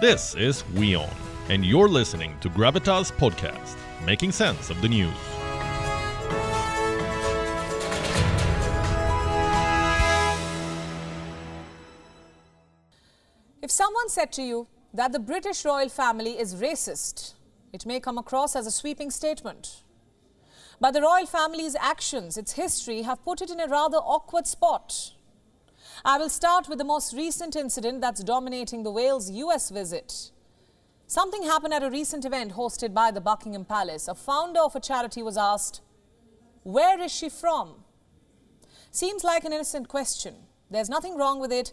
This is WION, and you're listening to Gravitas Podcast, making sense of the news. If someone said to you that the British royal family is racist, it may come across as a sweeping statement. But the royal family's actions, its history, have put it in a rather awkward spot. I will start with the most recent incident that's dominating the Wales US visit. Something happened at a recent event hosted by the Buckingham Palace. A founder of a charity was asked, Where is she from? Seems like an innocent question. There's nothing wrong with it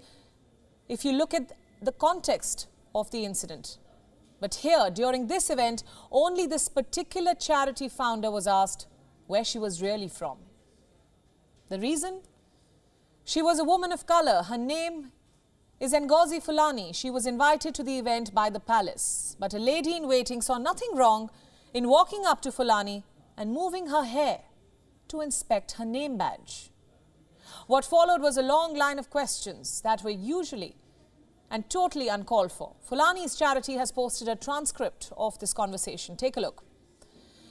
if you look at the context of the incident. But here, during this event, only this particular charity founder was asked where she was really from. The reason? She was a woman of color. Her name is Ngozi Fulani. She was invited to the event by the palace. But a lady in waiting saw nothing wrong in walking up to Fulani and moving her hair to inspect her name badge. What followed was a long line of questions that were usually and totally uncalled for. Fulani's charity has posted a transcript of this conversation. Take a look.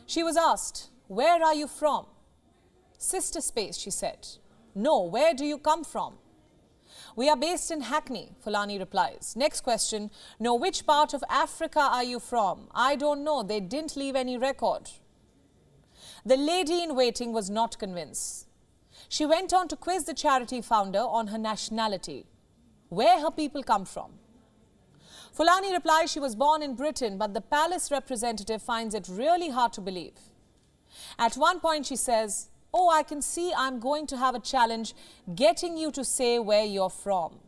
She was asked, Where are you from? Sistah Space, she said. No, where do you come from? We are based in Hackney, Fulani replies. Next question No, which part of Africa are you from? I don't know. They didn't leave any record. The lady in waiting was not convinced. She went on to quiz the charity founder on her nationality, where her people come from. Fulani replies she was born in Britain, but the palace representative finds it really hard to believe. At one point, she says, Oh, I can see I'm going to have a challenge getting you to say where you're from.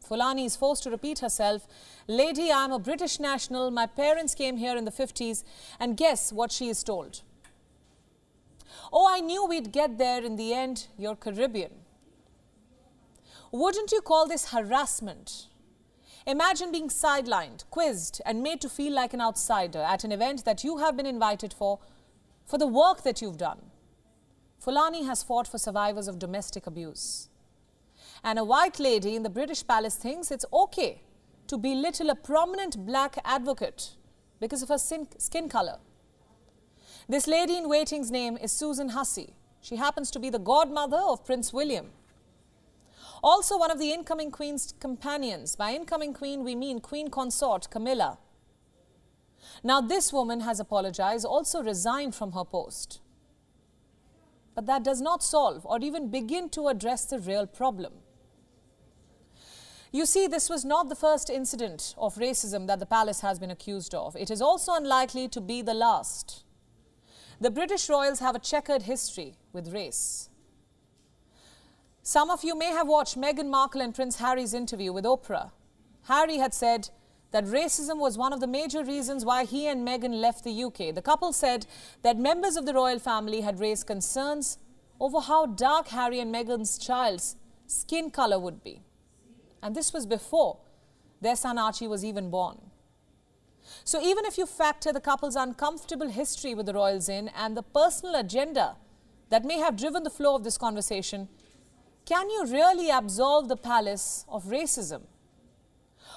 Fulani is forced to repeat herself Lady, I'm a British national. My parents came here in the 50s. And guess what she is told? Oh, I knew we'd get there in the end. You're Caribbean. Wouldn't you call this harassment? Imagine being sidelined, quizzed, and made to feel like an outsider at an event that you have been invited for for the work that you've done. Fulani has fought for survivors of domestic abuse. And a white lady in the British palace thinks it's okay to belittle a prominent black advocate because of her skin color. This lady in waiting's name is Susan Hussey. She happens to be the godmother of Prince William. Also, one of the incoming queen's companions. By incoming queen, we mean Queen Consort Camilla. Now, this woman has apologized, also resigned from her post. But that does not solve or even begin to address the real problem. You see, this was not the first incident of racism that the palace has been accused of. It is also unlikely to be the last. The British royals have a checkered history with race. Some of you may have watched Meghan Markle and Prince Harry's interview with Oprah. Harry had said that racism was one of the major reasons why he and Meghan left the UK. The couple said that members of the royal family had raised concerns over how dark Harry and Meghan's child's skin color would be. And this was before their son Archie was even born. So, even if you factor the couple's uncomfortable history with the royals in and the personal agenda that may have driven the flow of this conversation, can you really absolve the palace of racism?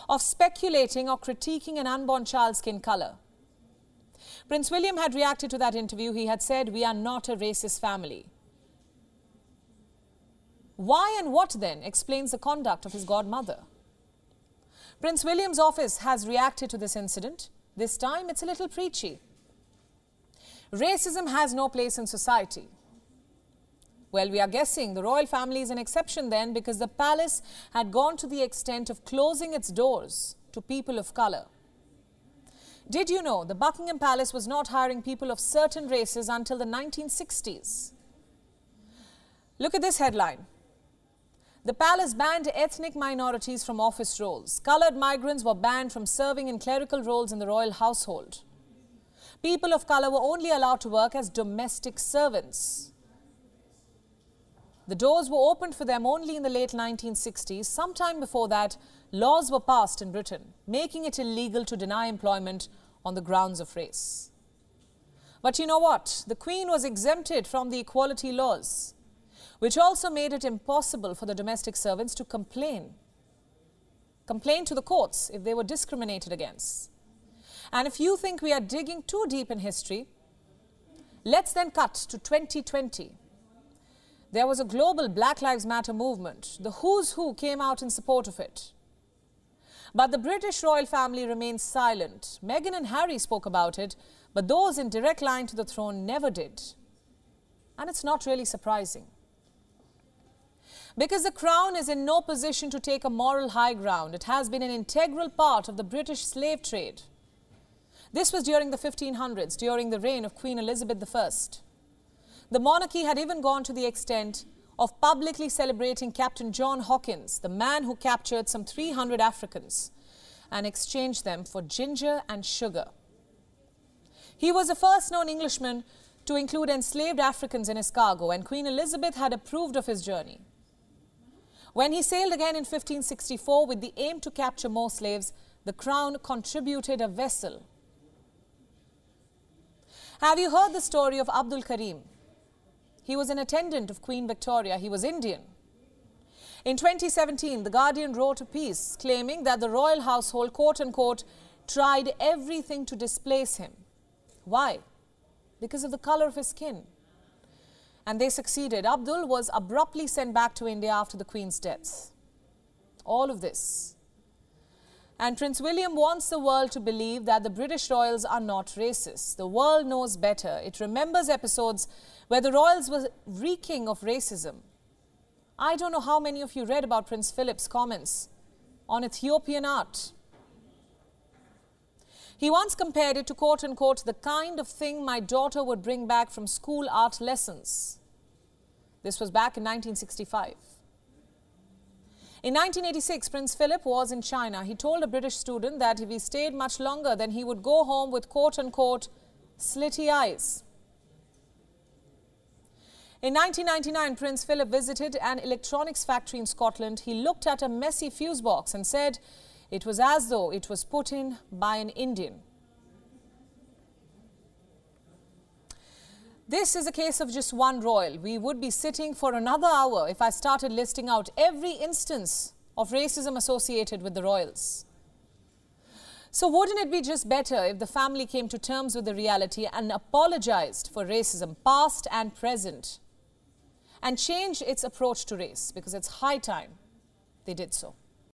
Of speculating or critiquing an unborn child's skin color. Prince William had reacted to that interview. He had said, We are not a racist family. Why and what then explains the conduct of his godmother? Prince William's office has reacted to this incident. This time it's a little preachy. Racism has no place in society. Well, we are guessing the royal family is an exception then because the palace had gone to the extent of closing its doors to people of colour. Did you know the Buckingham Palace was not hiring people of certain races until the 1960s? Look at this headline. The palace banned ethnic minorities from office roles. Coloured migrants were banned from serving in clerical roles in the royal household. People of colour were only allowed to work as domestic servants. The doors were opened for them only in the late 1960s. Sometime before that, laws were passed in Britain, making it illegal to deny employment on the grounds of race. But you know what? The Queen was exempted from the equality laws, which also made it impossible for the domestic servants to complain. complain to the courts if they were discriminated against. And if you think we are digging too deep in history, let's then cut to 2020. There was a global Black Lives Matter movement. The who's who came out in support of it. But the British royal family remained silent. Meghan and Harry spoke about it, but those in direct line to the throne never did. And it's not really surprising. Because the Crown is in no position to take a moral high ground, it has been an integral part of the British slave trade. This was during the 1500s, during the reign of Queen Elizabeth I. The monarchy had even gone to the extent of publicly celebrating Captain John Hawkins, the man who captured some 300 Africans and exchanged them for ginger and sugar. He was the first known Englishman to include enslaved Africans in his cargo, and Queen Elizabeth had approved of his journey. When he sailed again in 1564 with the aim to capture more slaves, the crown contributed a vessel. Have you heard the story of Abdul Karim? He was an attendant of Queen Victoria. He was Indian. In 2017, The Guardian wrote a piece claiming that the royal household, quote unquote, tried everything to displace him. Why? Because of the color of his skin. And they succeeded. Abdul was abruptly sent back to India after the Queen's death. All of this. And Prince William wants the world to believe that the British royals are not racist. The world knows better. It remembers episodes where the royals were reeking of racism. I don't know how many of you read about Prince Philip's comments on Ethiopian art. He once compared it to quote unquote the kind of thing my daughter would bring back from school art lessons. This was back in 1965. In 1986, Prince Philip was in China. He told a British student that if he stayed much longer, then he would go home with quote unquote slitty eyes. In 1999, Prince Philip visited an electronics factory in Scotland. He looked at a messy fuse box and said it was as though it was put in by an Indian. This is a case of just one royal. We would be sitting for another hour if I started listing out every instance of racism associated with the royals. So wouldn't it be just better if the family came to terms with the reality and apologized for racism past and present and change its approach to race because it's high time they did so.